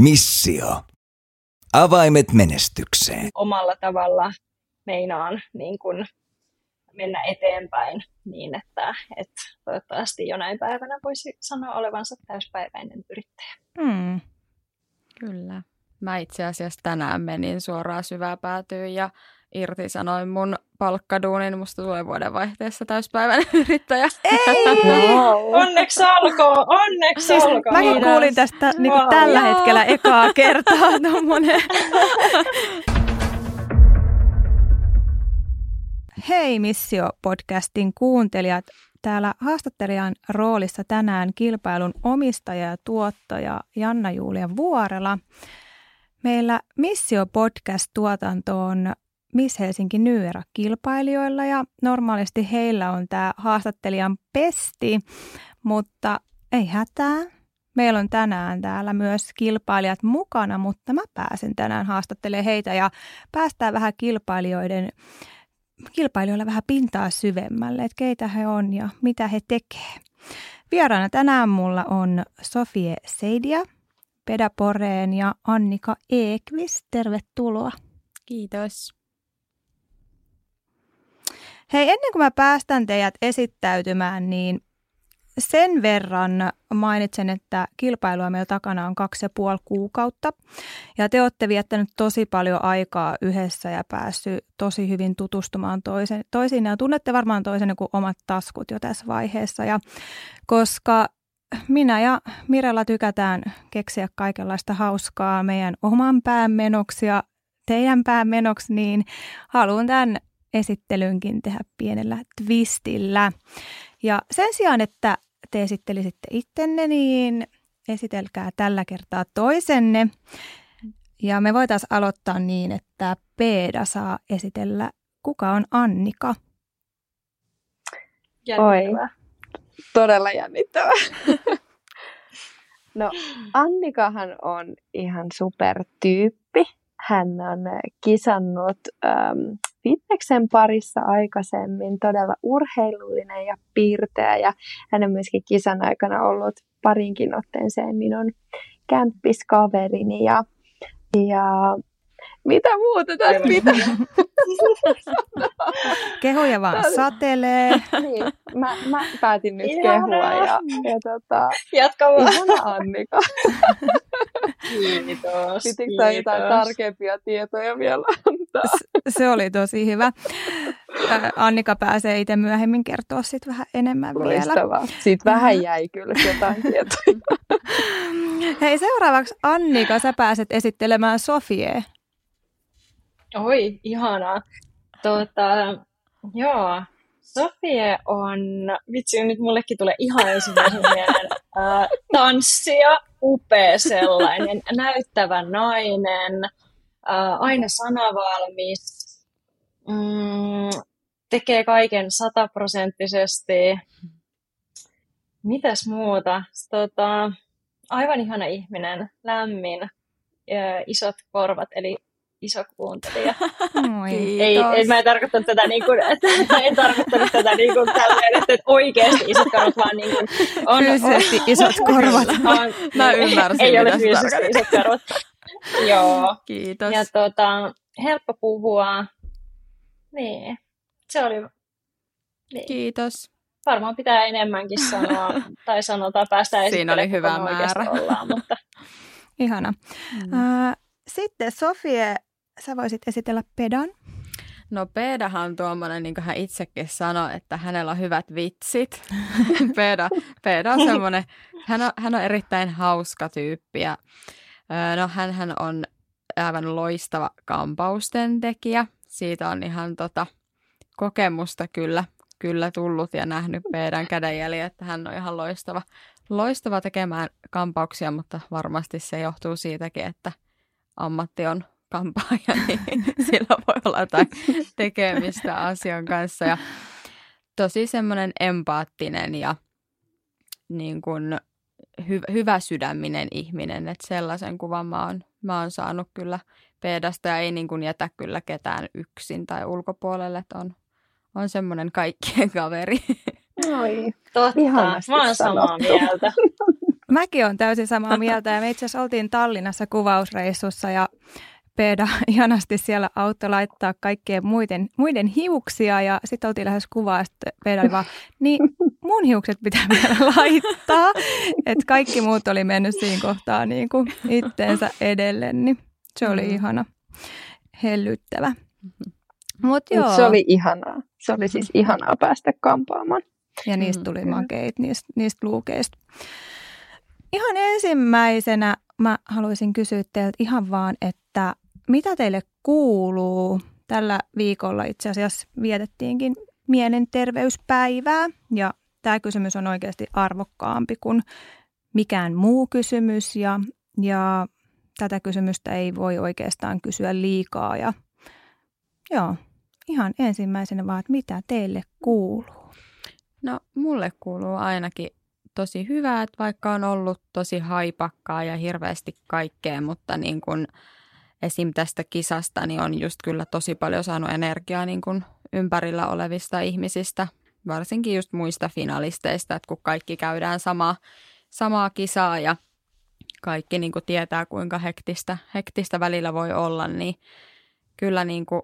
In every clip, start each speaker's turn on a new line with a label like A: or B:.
A: Missio. Avaimet menestykseen.
B: Omalla tavalla meinaan niin kuin mennä eteenpäin niin, että, että toivottavasti jonain päivänä voisi sanoa olevansa täyspäiväinen yrittäjä.
C: Hmm. Kyllä. Mä itse asiassa tänään menin suoraan syvää päätyyn ja irtisanoin mun palkkaduunin. Musta tulee vuodenvaihteessa täyspäiväinen yrittäjä.
B: Ei! Wow. Onneksi alkoi, onneksi siis alkoi.
C: Mäkin kuulin tästä niin wow. tällä Joo. hetkellä ekaa kertaa tommonen. Hei Missio-podcastin kuuntelijat. Täällä haastattelijan roolissa tänään kilpailun omistaja ja tuottaja Janna-Julia Vuorela. Meillä Missio Podcast-tuotanto on Miss Helsinki New kilpailijoilla ja normaalisti heillä on tämä haastattelijan pesti, mutta ei hätää. Meillä on tänään täällä myös kilpailijat mukana, mutta mä pääsen tänään haastattelemaan heitä ja päästään vähän kilpailijoiden kilpailijoilla vähän pintaa syvemmälle, että keitä he on ja mitä he tekee. Vieraana tänään mulla on Sofie Seidia, Peda Poreen ja Annika Ekvist. Tervetuloa.
D: Kiitos.
C: Hei, ennen kuin mä päästän teidät esittäytymään, niin sen verran mainitsen, että kilpailua meillä takana on kaksi ja puoli kuukautta. Ja te olette viettänyt tosi paljon aikaa yhdessä ja päässyt tosi hyvin tutustumaan toisen, toisiin. Ja tunnette varmaan toisen kuin omat taskut jo tässä vaiheessa. Ja koska minä ja Mirella tykätään keksiä kaikenlaista hauskaa meidän oman pään menoksi ja teidän pään menoksi, niin haluan tämän esittelynkin tehdä pienellä twistillä. Ja sen sijaan, että te esittelisitte ittenne, niin esitelkää tällä kertaa toisenne. Ja me voitaisiin aloittaa niin, että Peeda saa esitellä, kuka on Annika.
D: Oi, todella jännittävää. no, Annikahan on ihan supertyyppi. Hän on kisannut ähm, fitneksen parissa aikaisemmin, todella urheilullinen ja piirteä ja hän on myöskin kisan aikana ollut parinkin otteeseen minun kämppiskaverini ja, ja mitä muuta tässä pitää
C: Kehuja vaan Tämä... satelee.
D: niin, mä, mä päätin nyt Ihana. kehua ja, ja tota,
B: Jatka vaan.
D: Ihana Annika.
B: kiitos.
D: Pitikö jotain tarkempia tietoja vielä antaa?
C: Se oli tosi hyvä. Annika pääsee itse myöhemmin kertoa sit vähän enemmän
D: Loistavaa.
C: vielä.
D: Siitä vähän jäi kyllä jotain tietoja.
C: Hei, seuraavaksi Annika, sä pääset esittelemään Sofie.
B: Oi, ihanaa. Tuota, joo, Sofie on, vitsi nyt mullekin tulee ihan ensimmäisen mieleen, äh, tanssia, upea sellainen, näyttävä nainen, äh, aina sanavalmis, mm, tekee kaiken sataprosenttisesti. Mitäs muuta? Tota, aivan ihana ihminen, lämmin, isot korvat, eli iso kuuntelija. ei, ei, mä en tarkoittanut tätä niin kuin, että, en tarkoittanut tätä niin kuin tälleen, että oikeasti isot korvat, vaan niin kuin
C: on, Fyysisesti on, isot korvat. On,
D: mä ymmärsin,
B: Ei ole fyysisesti isot korvat. Joo.
C: Kiitos.
B: Ja tuota, helppo puhua. Niin, se oli...
C: Niin. Kiitos.
B: Varmaan pitää enemmänkin sanoa, tai sanotaan päästä
C: Siinä oli hyvä määrä.
B: Ollaan, mutta...
C: Ihana. Mm. Sitten Sofie sä voisit esitellä Pedan?
D: No Pedahan on tuommoinen, niin kuin hän itsekin sanoi, että hänellä on hyvät vitsit. Peda, Peda on semmoinen, hän on, hän on erittäin hauska tyyppi ja no hän, hän on aivan loistava kampausten tekijä. Siitä on ihan tota, kokemusta kyllä, kyllä tullut ja nähnyt Pedan kädenjäljen, että hän on ihan loistava, loistava tekemään kampauksia, mutta varmasti se johtuu siitäkin, että ammatti on kampaaja, niin sillä voi olla jotain tekemistä asian kanssa. Ja tosi semmoinen empaattinen ja niin kuin hy- hyvä sydäminen ihminen, että sellaisen kuvan mä oon, mä oon saanut kyllä Peedasta ja ei niin kuin jätä kyllä ketään yksin tai ulkopuolelle, että on, on semmoinen kaikkien kaveri.
B: Oi, totta. Ihanasti mä oon samaa mieltä.
C: mäkin olen täysin samaa mieltä ja me itse asiassa oltiin Tallinnassa kuvausreissussa ja Peeda ihanasti siellä auto laittaa kaikkien muiden, muiden hiuksia ja sitten oltiin lähes kuvaa ja sitten Peeda oli vaan, niin mun hiukset pitää vielä laittaa. Että kaikki muut oli mennyt siinä kohtaa niin kuin itteensä edelle, niin se oli mm. ihana, hellyttävä.
E: Mut joo. Se oli ihanaa. Se oli siis ihanaa päästä kampaamaan.
C: Ja niistä mm, tuli makeit, niistä, niistä luukeista. Ihan ensimmäisenä mä haluaisin kysyä teiltä ihan vaan, että mitä teille kuuluu? Tällä viikolla itse asiassa vietettiinkin mielenterveyspäivää ja tämä kysymys on oikeasti arvokkaampi kuin mikään muu kysymys ja, ja tätä kysymystä ei voi oikeastaan kysyä liikaa ja joo, ihan ensimmäisenä vaan, että mitä teille kuuluu?
D: No mulle kuuluu ainakin tosi hyvää, että vaikka on ollut tosi haipakkaa ja hirveästi kaikkea, mutta niin kun esim. tästä kisasta niin on just kyllä tosi paljon saanut energiaa niin kun ympärillä olevista ihmisistä, varsinkin just muista finalisteista, että kun kaikki käydään sama, samaa kisaa ja kaikki niin kuin tietää, kuinka hektistä, hektistä välillä voi olla, niin kyllä niin kuin,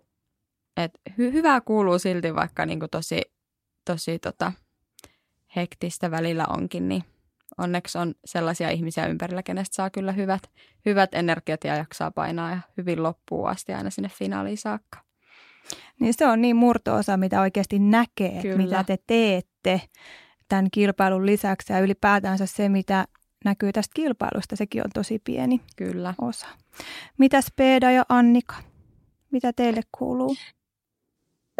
D: että hy- hyvää kuuluu silti, vaikka niin kuin tosi, tosi tota, hektistä välillä onkin, niin onneksi on sellaisia ihmisiä ympärillä, kenestä saa kyllä hyvät, hyvät energiat ja jaksaa painaa ja hyvin loppuun asti aina sinne finaaliin saakka.
C: Niin se on niin murtoosa, mitä oikeasti näkee, kyllä. mitä te teette tämän kilpailun lisäksi ja ylipäätänsä se, mitä näkyy tästä kilpailusta, sekin on tosi pieni
D: Kyllä.
C: osa. Mitäs Peeda ja Annika, mitä teille kuuluu?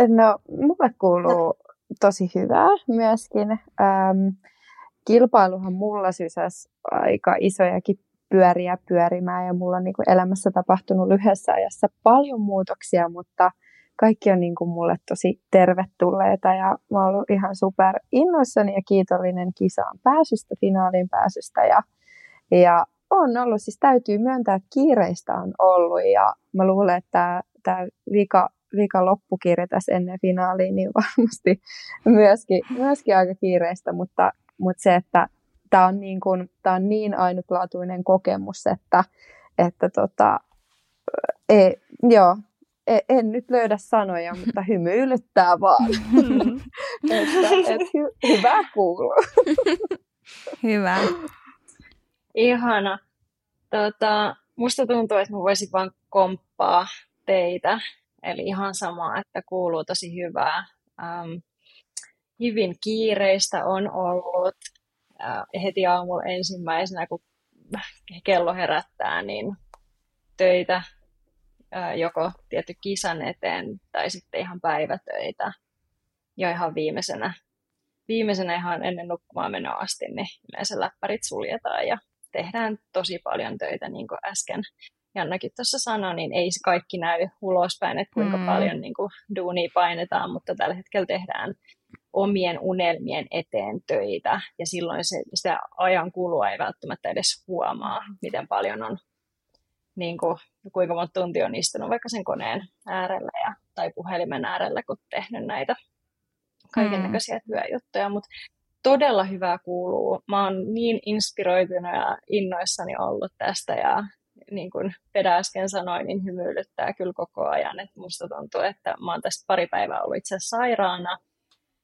E: No, mulle kuuluu tosi hyvää myöskin. Ähm, kilpailuhan mulla sysäs aika isojakin pyöriä pyörimään ja mulla on niin kuin elämässä tapahtunut lyhyessä ajassa paljon muutoksia, mutta kaikki on niin kuin mulle tosi tervetulleita ja mä oon ollut ihan super innoissani ja kiitollinen kisaan pääsystä, finaaliin pääsystä ja, ja on ollut, siis täytyy myöntää, että kiireistä on ollut ja mä luulen, että tämä vika vika loppukirja tässä ennen finaalia, niin varmasti myöskin, myöskin aika kiireistä, mutta, mutta se, että tämä on, niin kuin, tämä on niin ainutlaatuinen kokemus, että, että tota, ei, joo, en, en nyt löydä sanoja, mutta hymyilyttää vaan. että, et hy, hyvä kuuluu.
C: hyvä.
B: Ihana. Tota, musta tuntuu, että mä voisin vaan komppaa teitä Eli ihan sama, että kuuluu tosi hyvää. Ähm, hyvin kiireistä on ollut. Heti aamulla ensimmäisenä, kun kello herättää, niin töitä joko tietty kisan eteen tai sitten ihan päivätöitä. Ja ihan viimeisenä, viimeisenä ihan ennen nukkumaan menoa asti, niin yleensä läppärit suljetaan ja tehdään tosi paljon töitä, niin kuin äsken Jannakin tuossa sanoi, niin ei se kaikki näy ulospäin, että kuinka mm. paljon niin kuin, duunia painetaan, mutta tällä hetkellä tehdään omien unelmien eteen töitä, ja silloin se, sitä ajan kulua ei välttämättä edes huomaa, miten paljon on, niin kuin, kuinka monta tuntia on istunut vaikka sen koneen äärellä ja, tai puhelimen äärellä, kun tehnyt näitä kaiken näköisiä mm. työjuttuja, mutta todella hyvää kuuluu. Mä oon niin inspiroitunut ja innoissani ollut tästä ja niin kuin Peda äsken sanoi, niin hymyilyttää kyllä koko ajan. Että musta tuntuu, että mä oon tästä pari päivää ollut itse sairaana.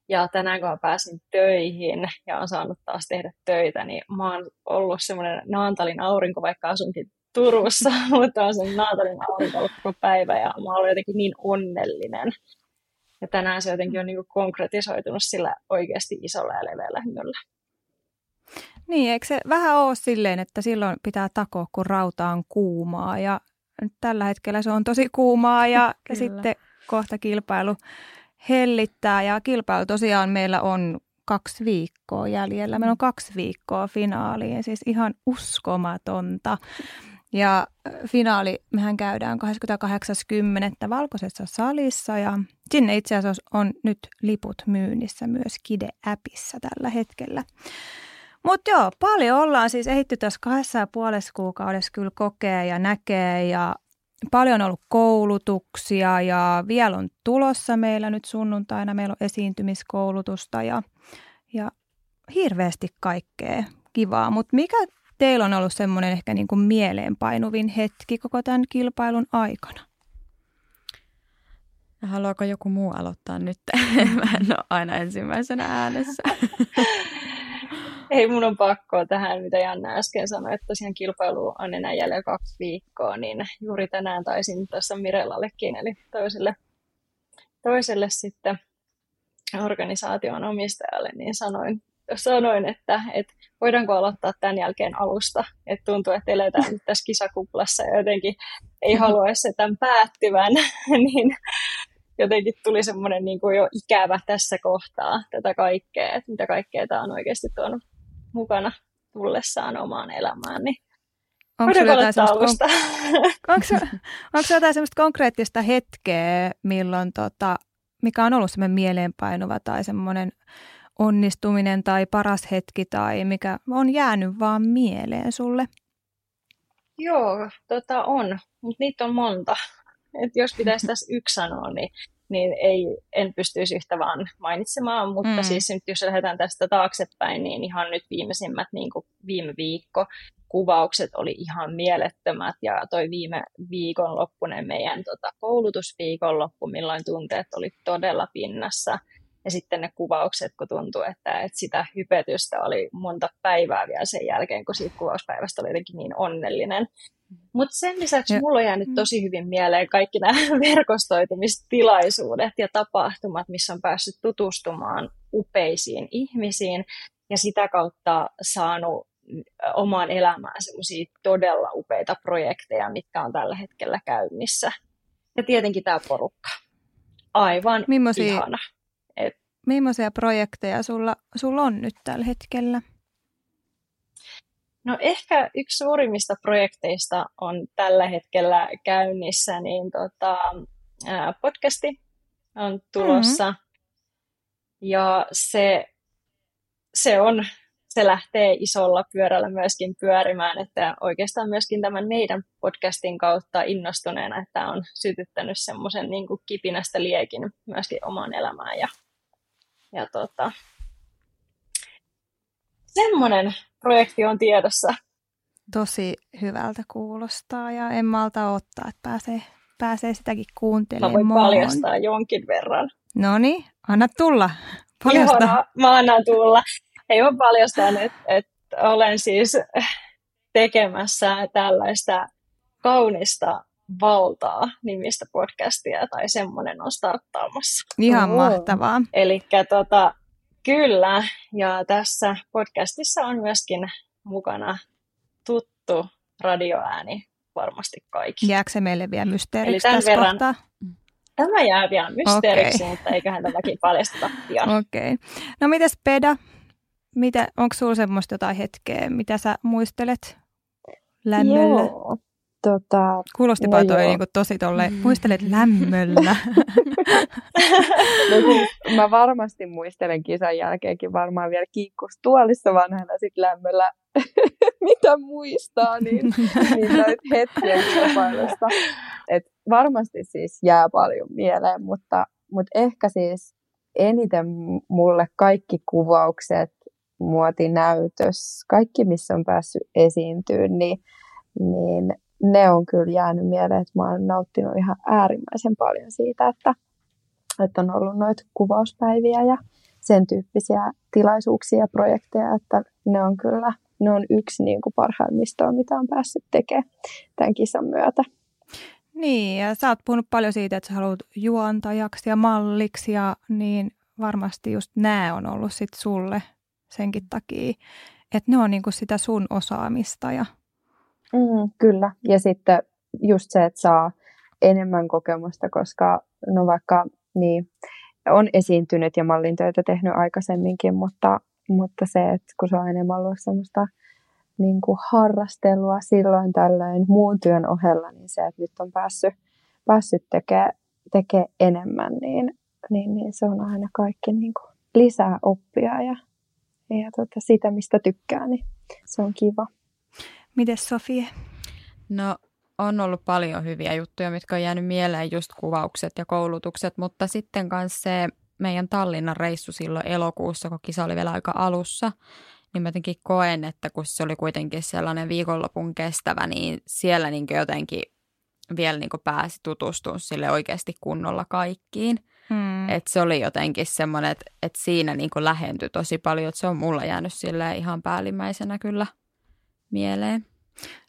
B: Ja tänään kun mä pääsin töihin ja on saanut taas tehdä töitä, niin mä oon ollut semmoinen Naantalin aurinko, vaikka asunkin Turussa, mutta on sen Naantalin aurinko ollut koko päivä ja mä oon jotenkin niin onnellinen. Ja tänään se jotenkin on niin kuin konkretisoitunut sillä oikeasti isolla ja leveällä hymyllä.
C: Niin, eikö se vähän ole silleen, että silloin pitää takoa, kun rauta on kuumaa ja tällä hetkellä se on tosi kuumaa ja, ja sitten kohta kilpailu hellittää ja kilpailu tosiaan meillä on kaksi viikkoa jäljellä. Meillä on kaksi viikkoa finaaliin, siis ihan uskomatonta. Ja finaali, mehän käydään 28.10. valkoisessa salissa ja sinne itse asiassa on nyt liput myynnissä myös Kide-appissa tällä hetkellä. Mutta joo, paljon ollaan siis ehitty tässä kahdessa ja puolessa kuukaudessa kyllä kokea ja näkee ja paljon on ollut koulutuksia ja vielä on tulossa meillä nyt sunnuntaina. Meillä on esiintymiskoulutusta ja, ja hirveästi kaikkea kivaa. Mutta mikä teillä on ollut semmoinen ehkä niin kuin mieleenpainuvin hetki koko tämän kilpailun aikana?
D: Haluaako joku muu aloittaa nyt? Mä en ole aina ensimmäisenä äänessä.
B: Ei mun on pakkoa tähän, mitä Janna äsken sanoi, että tosiaan kilpailu on enää jäljellä kaksi viikkoa, niin juuri tänään taisin tuossa Mirellallekin, eli toiselle, toiselle sitten organisaation omistajalle, niin sanoin, sanoin että, että voidaanko aloittaa tämän jälkeen alusta. Että tuntuu, että eletään nyt tässä kisakuplassa ja jotenkin ei haluaisi tämän päättyvän, niin jotenkin tuli semmoinen niin kuin jo ikävä tässä kohtaa tätä kaikkea, että mitä kaikkea tämä on oikeasti tuonut mukana tullessaan omaan elämään, niin
C: Onko jotain, semmoista, onko, onko jotain semmoista konkreettista hetkeä, milloin tota, mikä on ollut semmoinen mieleenpainuva tai semmoinen onnistuminen tai paras hetki tai mikä on jäänyt vaan mieleen sulle?
B: Joo, tota on, mutta niitä on monta. Et jos pitäisi tässä yksi sanoa, niin, niin ei, en pystyisi yhtä vaan mainitsemaan, mutta mm. siis nyt jos lähdetään tästä taaksepäin, niin ihan nyt viimeisimmät niin kuin viime viikko kuvaukset oli ihan mielettömät ja toi viime viikonloppunen meidän tota, koulutusviikonloppu, milloin tunteet oli todella pinnassa – ja sitten ne kuvaukset, kun tuntui, että, että sitä hypetystä oli monta päivää vielä sen jälkeen, kun siitä kuvauspäivästä oli jotenkin niin onnellinen. Mutta sen lisäksi ja. mulla on jäänyt mm. tosi hyvin mieleen kaikki nämä verkostoitumistilaisuudet ja tapahtumat, missä on päässyt tutustumaan upeisiin ihmisiin ja sitä kautta saanut omaan elämään semmoisia todella upeita projekteja, mitkä on tällä hetkellä käynnissä. Ja tietenkin tämä porukka. Aivan Millaisia, ihana.
C: Millaisia projekteja sulla, sulla on nyt tällä hetkellä?
B: No ehkä yksi suurimmista projekteista on tällä hetkellä käynnissä, niin tota, ää, podcasti on tulossa. Mm-hmm. Ja se, se on se lähtee isolla pyörällä myöskin pyörimään, että oikeastaan myöskin tämän meidän podcastin kautta innostuneena, että on sytyttänyt semmoisen niin kipinästä liekin myöskin omaan elämään ja ja tota, semmoinen projekti on tiedossa.
C: Tosi hyvältä kuulostaa ja en malta ottaa, että pääsee, pääsee sitäkin kuuntelemaan.
B: Mä voin paljastaa jonkin verran.
C: No niin, anna tulla. Paljasta.
B: Joo, mä annan tulla. Ei mä paljastan, että, että olen siis tekemässä tällaista kaunista valtaa nimistä podcastia tai semmoinen on starttaamassa.
C: Ihan oh. mahtavaa.
B: Eli tota, kyllä, ja tässä podcastissa on myöskin mukana tuttu radioääni varmasti kaikki.
C: Jääkö se meille vielä mysteeriksi Eli tässä verran, kohtaa?
B: Tämä jää vielä mysteeriksi, okay. mutta eiköhän tämäkin paljasteta pian.
C: Okei. Okay. No mites Peda? Mitä, onko sinulla semmoista jotain hetkeä, mitä sä muistelet lämmöllä? Joo.
E: Tota,
C: Kuulostipa no toi niin kuin tosi tolle, mm. muistelet lämmöllä.
E: no, siis, mä varmasti muistelen kisan jälkeenkin varmaan vielä kiikkus tuolissa vanhana sit lämmöllä, mitä muistaa, niin, niin noit hetkiä kilpailusta. Et varmasti siis jää paljon mieleen, mutta, mutta ehkä siis eniten mulle kaikki kuvaukset, muotinäytös, kaikki missä on päässyt esiintyä, niin, niin ne on kyllä jäänyt mieleen, että mä oon nauttinut ihan äärimmäisen paljon siitä, että, että on ollut noita kuvauspäiviä ja sen tyyppisiä tilaisuuksia ja projekteja, että ne on kyllä ne on yksi niin kuin parhaimmista, mitä on päässyt tekemään tämän kisan myötä.
C: Niin, ja sä oot puhunut paljon siitä, että sä haluat juontajaksi ja malliksi, ja niin varmasti just nämä on ollut sit sulle senkin takia, että ne on niin kuin sitä sun osaamista ja
E: Mm, kyllä. Ja sitten just se, että saa enemmän kokemusta, koska no vaikka niin, on esiintynyt ja mallintöitä tehnyt aikaisemminkin, mutta, mutta se, että kun se on enemmän ollut semmoista niin kuin harrastelua silloin tällöin muun työn ohella, niin se, että nyt on päässyt, päässyt tekemään tekee enemmän, niin, niin, niin se on aina kaikki niin kuin lisää oppia ja, ja tota, sitä, mistä tykkää, niin se on kiva.
C: Mites Sofie?
D: No on ollut paljon hyviä juttuja, mitkä on jäänyt mieleen, just kuvaukset ja koulutukset, mutta sitten kanssa se meidän Tallinnan reissu silloin elokuussa, kun kisa oli vielä aika alussa, niin mä jotenkin koen, että kun se oli kuitenkin sellainen viikonlopun kestävä, niin siellä niin jotenkin vielä niin pääsi tutustumaan sille oikeasti kunnolla kaikkiin. Hmm. Et se oli jotenkin semmoinen, että, että siinä niin lähentyi tosi paljon, että se on mulla jäänyt sille ihan päällimmäisenä kyllä mieleen.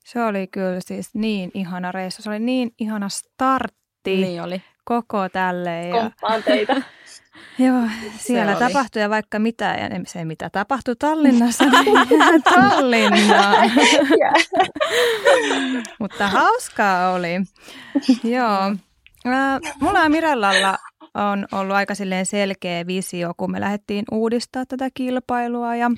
C: Se oli kyllä siis niin ihana reissu. Se oli niin ihana startti
D: niin oli.
C: koko tälle.
B: Ja... Komppaan teitä.
C: Joo, siellä se tapahtui ja vaikka mitä, ja se mitä tapahtui Tallinnassa, niin Tallinnaan. Mutta hauskaa oli. Joo. Mulla ja Mirellalla on ollut aika selkeä visio, kun me lähdettiin uudistaa tätä kilpailua ja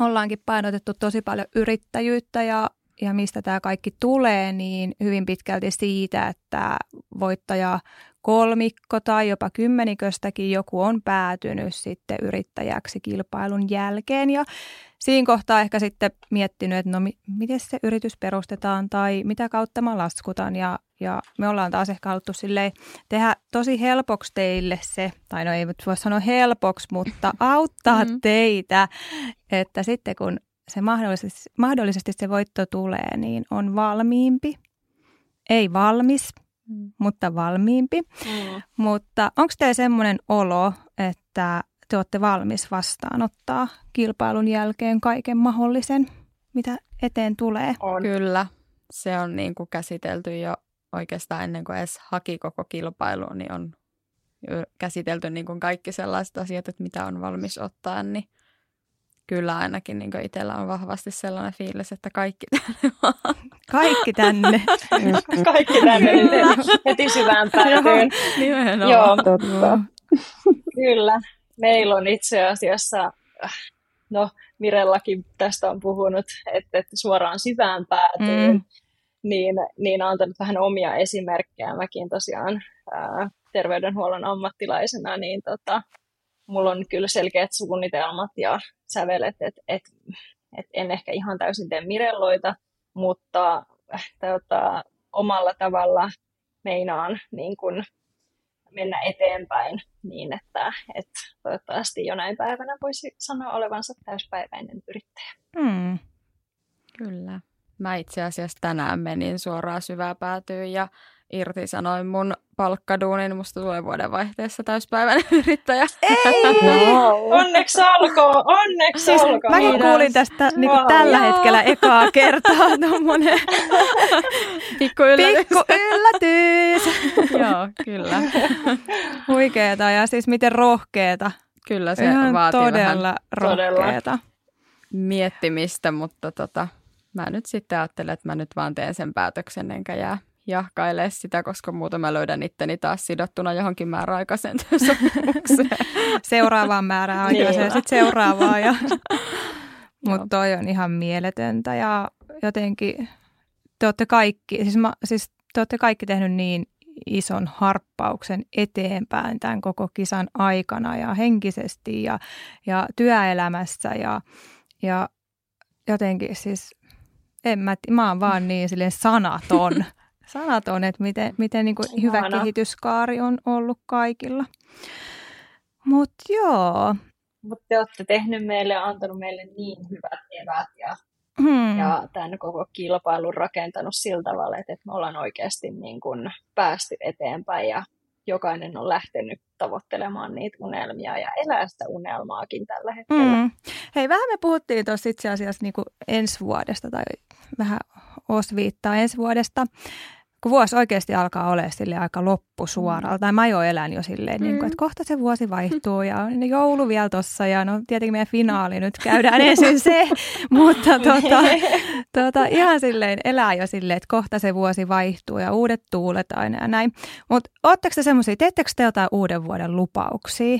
C: ollaankin painotettu tosi paljon yrittäjyyttä ja ja mistä tämä kaikki tulee, niin hyvin pitkälti siitä, että voittaja kolmikko tai jopa kymmeniköstäkin joku on päätynyt sitten yrittäjäksi kilpailun jälkeen. Ja siinä kohtaa ehkä sitten miettinyt, että no mi- miten se yritys perustetaan tai mitä kautta mä laskutan. Ja, ja me ollaan taas ehkä haluttu silleen tehdä tosi helpoksi teille se, tai no ei voi sanoa helpoksi, mutta auttaa mm-hmm. teitä, että sitten kun se mahdollisesti, mahdollisesti se voitto tulee, niin on valmiimpi. Ei valmis, mm. mutta valmiimpi. Mm. Mutta onko teillä semmoinen olo, että te olette valmis vastaanottaa kilpailun jälkeen kaiken mahdollisen, mitä eteen tulee?
D: On. Kyllä. Se on niin kuin käsitelty jo oikeastaan ennen kuin edes haki koko kilpailuun, niin on käsitelty niin kuin kaikki sellaiset asiat, että mitä on valmis ottaa, niin kyllä ainakin niin itsellä on vahvasti sellainen fiilis, että kaikki tänne vaan.
C: Kaikki tänne.
B: kaikki tänne nyt heti syvään päätyyn.
D: Joo,
B: Joo. Totta. Kyllä. Meillä on itse asiassa, no Mirellakin tästä on puhunut, että, että suoraan syvään päätyyn, mm. niin, niin antanut vähän omia esimerkkejä. Mäkin tosiaan ää, terveydenhuollon ammattilaisena, niin tota, mulla on kyllä selkeät suunnitelmat ja sävelet, että et, et en ehkä ihan täysin tee mirelloita, mutta tota, omalla tavalla meinaan niin kun mennä eteenpäin niin, että, että toivottavasti jonain päivänä voisi sanoa olevansa täyspäiväinen yrittäjä.
C: Hmm.
D: Kyllä. Mä itse asiassa tänään menin suoraan syvää päätyyn ja irtisanoin mun palkkaduunin. Musta tulee vuodenvaihteessa täyspäiväinen yrittäjä.
C: Ei!
B: Wow. Onneksi alkoi, onneksi siis alkoi.
C: Mäkin Kiitos. kuulin tästä niin wow. tällä Joo. hetkellä ekaa kertaa tommonen
D: pikku yllätys.
C: Pikku yllätys.
D: Joo, kyllä.
C: Huikeeta ja siis miten rohkeeta.
D: Kyllä se Ihan vaatii
C: todella vähän rohkeeta.
D: miettimistä, mutta tota, mä nyt sitten ajattelen, että mä nyt vaan teen sen päätöksen enkä jää jahkailee sitä, koska muuten mä löydän itteni taas sidottuna johonkin määräaikaiseen sopimukseen.
C: Seuraavaan määräaikaiseen ja niin. sitten seuraavaan. Ja... Mutta toi on ihan mieletöntä ja jotenkin te olette kaikki, siis, mä, siis te olette kaikki tehnyt niin ison harppauksen eteenpäin tämän koko kisan aikana ja henkisesti ja, ja työelämässä ja, ja jotenkin siis en mä, mä oon vaan niin silleen sanaton sanaton, että miten, miten niin kuin hyvä kehityskaari on ollut kaikilla. Mutta joo.
B: Mutta te olette tehnyt meille ja antanut meille niin hyvät evät ja, hmm. ja tämän koko kilpailun rakentanut sillä tavalla, että, että me ollaan oikeasti niin kuin päästy eteenpäin ja jokainen on lähtenyt tavoittelemaan niitä unelmia ja elää sitä unelmaakin tällä hetkellä. Hmm.
C: Hei, vähän me puhuttiin tuossa itse asiassa niin kuin ensi vuodesta tai vähän osviittaa ensi vuodesta kun vuosi oikeasti alkaa olla sille aika loppusuoralla, mm. tai mä jo elän jo silleen, mm. niin kuin, että kohta se vuosi vaihtuu ja on joulu vielä tossa ja no tietenkin meidän finaali nyt käydään ensin se, mutta tota, tota, ihan silleen elää jo silleen, että kohta se vuosi vaihtuu ja uudet tuulet aina ja näin. Mutta ootteko te semmoisia, teettekö te jotain uuden vuoden lupauksia?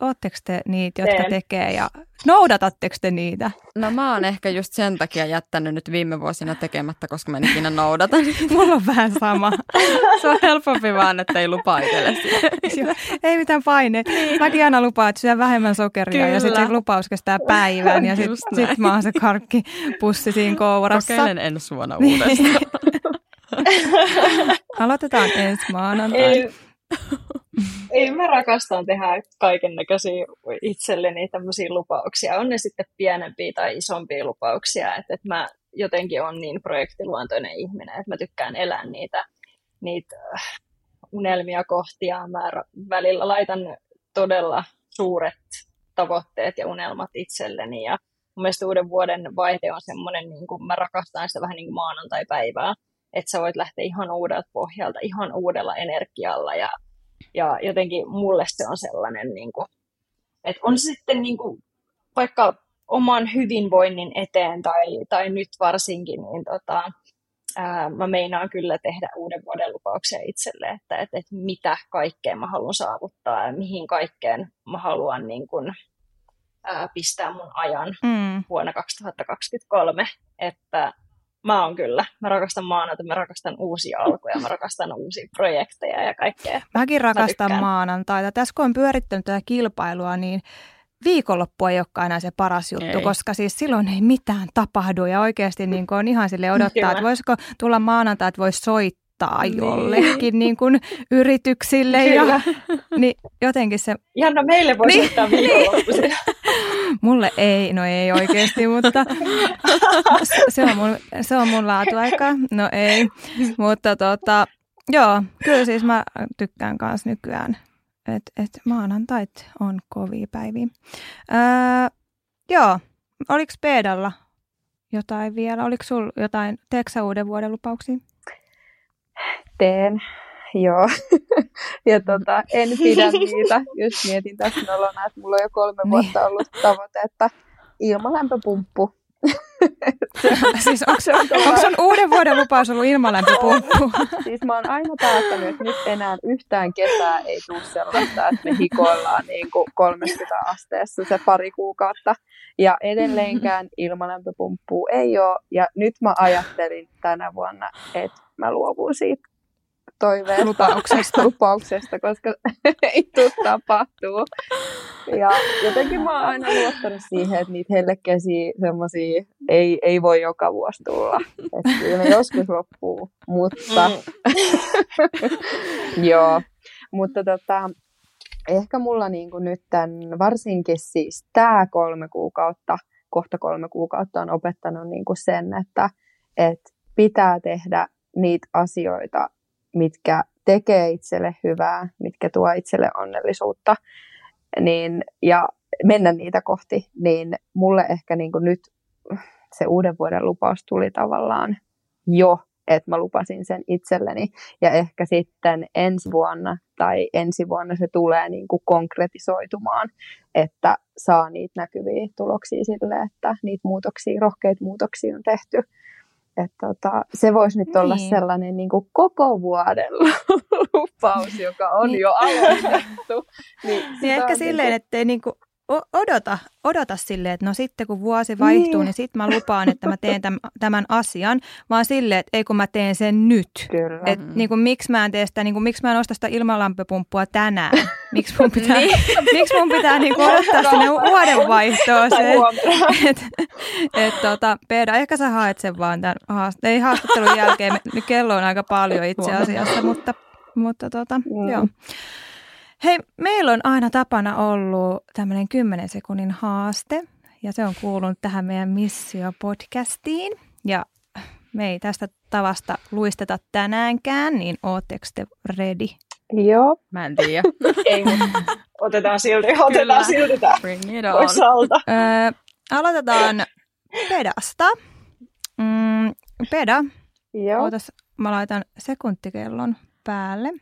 C: Oletteko te niitä, jotka Teen. tekee ja noudatatteko te niitä?
D: No mä oon ehkä just sen takia jättänyt nyt viime vuosina tekemättä, koska mä en ikinä noudata niitä.
C: Mulla on vähän sama.
D: Se on helpompi vaan, että ei lupa itselle
C: Ei mitään paine. Niin. Mäkin aina lupaan, että syö vähemmän sokeria Kyllä. ja sitten se lupaus kestää päivän ja sitten sit mä oon se karkkipussi siinä kourassa.
D: Kokeilen ensi vuonna niin. uudestaan.
C: Aloitetaan ensi maanantai.
B: Ei mä rakastan tehdä kaiken näköisiä itselleni tämmöisiä lupauksia. On ne sitten pienempiä tai isompia lupauksia. Että et mä jotenkin on niin projektiluontoinen ihminen, että mä tykkään elää niitä, niitä äh, unelmia kohtia. Mä välillä laitan todella suuret tavoitteet ja unelmat itselleni. Ja mun mielestä uuden vuoden vaihde on semmoinen, niin kuin mä rakastan sitä vähän niin kuin maanantai-päivää, että sä voit lähteä ihan uudelta pohjalta, ihan uudella energialla ja, ja jotenkin mulle se on sellainen, niin kuin, että on se sitten niin kuin, vaikka oman hyvinvoinnin eteen tai, tai nyt varsinkin, niin tota, ää, mä meinaan kyllä tehdä uuden vuoden lupauksia itselle, että, että, että mitä kaikkea mä haluan saavuttaa ja mihin kaikkeen mä haluan niin kuin, ää, pistää mun ajan mm. vuonna 2023, että mä oon kyllä. Mä rakastan maanantaita, mä rakastan uusia alkuja, mä rakastan uusia projekteja ja kaikkea.
C: Mäkin rakastan mä maanantaita. Tässä kun on pyörittänyt tätä kilpailua, niin viikonloppu ei olekaan enää se paras juttu, ei. koska siis silloin ei mitään tapahdu ja oikeasti niin on ihan sille odottaa, että voisiko tulla maanantai, että voisi soittaa niin. jollekin niin kuin yrityksille. Ja, niin jotenkin se...
B: Janna, meille voisi niin. soittaa viikonloppuisin.
C: Mulle ei, no ei oikeasti, mutta se on mun, se on mun laatuaika. No ei, mutta tota, joo, kyllä siis mä tykkään kanssa nykyään, että et maanantait on kovia päiviä. Öö, joo, oliko Peedalla jotain vielä? Oliko sulla jotain, teeksä uuden vuoden lupauksia?
E: Teen. Joo. ja tota, en pidä niitä, jos mietin tässä nolona, että mulla on jo kolme niin. vuotta ollut tavoite, että ilmalämpöpumppu.
C: siis onko se, onko se uuden vuoden lupaus ollut ilmalämpöpumppu?
E: siis mä oon aina päättänyt, että nyt enää yhtään kesää ei tule sellaista, että me hikoillaan niin kuin 30 asteessa se pari kuukautta. Ja edelleenkään ilmalämpöpumppua ei ole. Ja nyt mä ajattelin tänä vuonna, että mä luovun siitä toiveesta, lupauksesta, lupauksesta koska ei tule tapahtuu. Ja jotenkin mä oon aina luottanut siihen, että niitä hellekesiä semmosia ei, ei voi joka vuosi tulla. Että kyllä ne joskus loppuu, mutta mm. joo. Mutta tota, ehkä mulla niinku nyt tämän, varsinkin siis tämä kolme kuukautta, kohta kolme kuukautta on opettanut niinku sen, että et pitää tehdä niitä asioita, mitkä tekee itselle hyvää, mitkä tuo itselle onnellisuutta, niin, ja mennä niitä kohti, niin mulle ehkä niin kuin nyt se uuden vuoden lupaus tuli tavallaan jo, että mä lupasin sen itselleni. Ja ehkä sitten ensi vuonna tai ensi vuonna se tulee niin kuin konkretisoitumaan, että saa niitä näkyviä tuloksia sille, että niitä muutoksia, rohkeita muutoksia on tehty. Että tota, se voisi nyt olla niin. sellainen niin kuin koko vuoden lupaus, joka on niin. jo aloitettu.
C: Niin, niin ehkä silleen, niin kuin... ettei niin kuin odota, odota silleen, että no sitten kun vuosi vaihtuu, niin, niin sitten mä lupaan, että mä teen tämän, tämän asian, vaan silleen, että ei kun mä teen sen nyt.
E: Kyllä.
C: Et, niin kuin, miksi mä en tee sitä, niin kuin, miksi mä en osta sitä ilmalämpöpumppua tänään? Miksi mun pitää, niin. miksi mun pitää niin kuin, odottaa sinne vuoden vaihtoon se, että et, tota, Peeda, ehkä sä haet sen vaan tämän haast- ei haastattelun jälkeen, kello on aika paljon itse asiassa, mutta, mutta tota, mm. joo. Hei, meillä on aina tapana ollut tämmöinen 10 sekunnin haaste, ja se on kuulunut tähän meidän Missio-podcastiin. Ja me ei tästä tavasta luisteta tänäänkään, niin ootteko te ready?
E: Joo.
D: Mä en tiedä.
B: ei, otetaan silti, otetaan silti tämä pois alta. Öö,
C: aloitetaan Pedasta. Mm, Peda, Joo. Ootas, mä laitan sekuntikellon päälle.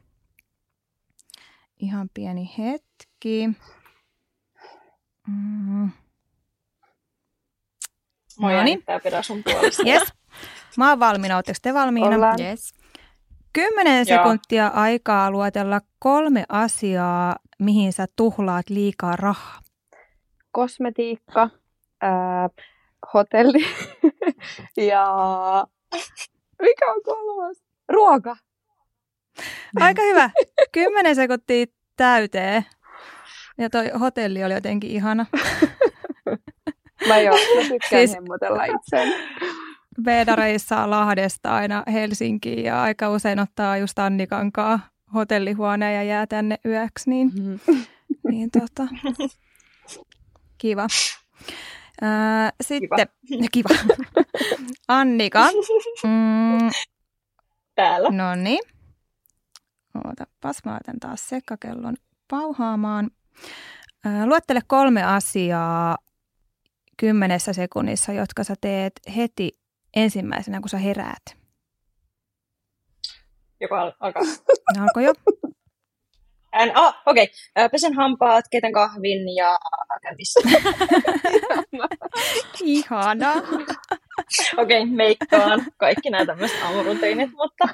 C: Ihan pieni hetki. Mm.
B: Mä jännittää pidä sun puolesta.
C: Yes. Mä oon valmiina. Oletteko te valmiina?
E: Ollaan.
C: Yes. Kymmenen sekuntia Joo. aikaa luotella kolme asiaa, mihin sä tuhlaat liikaa rahaa.
E: Kosmetiikka, ää, hotelli ja mikä on kolmas? Ruoka.
C: Aika hyvä. Kymmenen sekuntia täyteen. Ja toi hotelli oli jotenkin ihana.
E: Mä joo, mä tykkään siis, hemmotella itseäni.
C: Veeda reissaa Lahdesta aina Helsinkiin ja aika usein ottaa just Annikankaa hotellihuoneen ja jää tänne yöksi, niin, mm-hmm. niin tota, kiva. Ää, sitten, kiva. kiva. Annika. Mm,
B: Täällä.
C: No niin. Ootapas, mä otan taas sekkakellon pauhaamaan. Luettele kolme asiaa kymmenessä sekunnissa, jotka sä teet heti ensimmäisenä, kun sä heräät.
B: Joka alkaa.
C: Alkoi jo.
B: En, oh, okei. Okay. Pesen hampaat, keitän kahvin ja käyn
C: Ihana.
B: okei, okay, meikkaan. Kaikki nämä tämmöiset aamuruteinit, mutta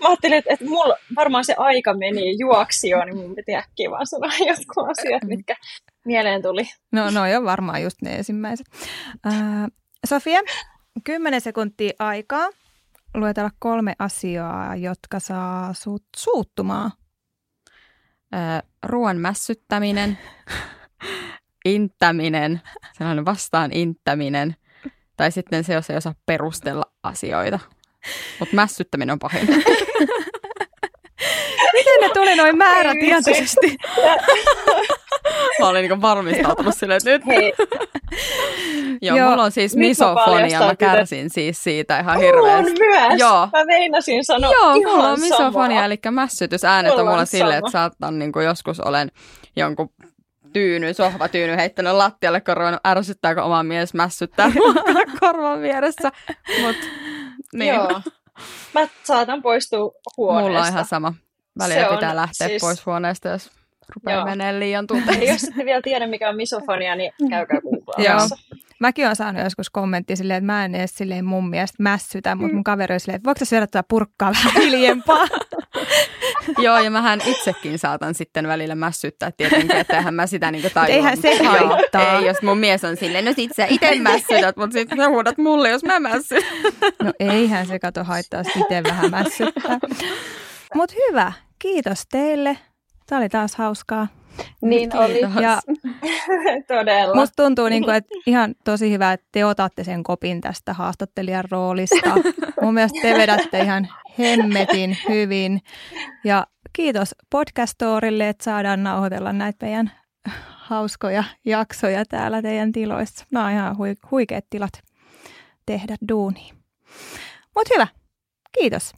B: mä ajattelin, että, että mulla varmaan se aika meni juoksioon, niin mun piti äkkiä vaan sanoa jotkut asiat, mitkä mieleen tuli.
C: No, no jo varmaan just ne ensimmäiset. Äh, Sofia, kymmenen sekuntia aikaa luetella kolme asiaa, jotka saa sut suuttumaan.
D: Äh, ruoan mässyttäminen, inttäminen, sellainen vastaan inttäminen, tai sitten se, jos ei osaa perustella asioita. Mutta mässyttäminen on pahin.
C: Miten ne tuli noin määrätietoisesti?
D: Mä olin niin varmistautunut silleen, että nyt. Hei. Joo, Joo, mulla on siis misofonia, mä kärsin siis siitä ihan hirveästi.
B: On myös, Joo. mä meinasin sanoa
D: Joo, ihan mulla on misofonia, eli mässytysäänet on mulla silleen, että saattan niin kuin joskus olen jonkun tyyny, sohvatyyny heittänyt lattialle, kun ruvennut ärsyttääkö oma mies mässyttää korvan vieressä. Mut, niin.
B: Joo. Mä saatan poistua huoneesta.
D: Mulla on ihan sama. Välillä pitää on, lähteä siis... pois huoneesta, jos rupeaa menemään liian tunteisiin.
B: Jos ette vielä tiedä, mikä on misofonia, niin käykää googlaamassa.
C: Mäkin olen saanut joskus kommentti silleen, että mä en edes silleen mun mielestä mässytä, mutta mm. mun kaveri on silleen, että voiko syödä tätä purkkaa vähän hiljempaa?
D: Joo, ja mähän itsekin saatan sitten välillä mässyttää tietenkin, että eihän mä sitä niinku tajua.
C: Eihän se haittaa.
D: Ei, jos mun mies on silleen, no sit sä itse mässytät, mutta sitten sä huudat mulle, jos mä mässytän.
C: No eihän se kato haittaa, jos itse vähän mässyttää. Mutta hyvä, kiitos teille. Tämä oli taas hauskaa.
E: Niin Kiitos. oli.
B: Ja Todella.
C: Musta tuntuu, niin kuin, että ihan tosi hyvä, että te otatte sen kopin tästä haastattelijan roolista. Mun mielestä te vedätte ihan hemmetin hyvin. Ja kiitos podcastorille, että saadaan nauhoitella näitä meidän hauskoja jaksoja täällä teidän tiloissa. Nämä on ihan huikeat tilat tehdä duunia. Mutta hyvä. Kiitos.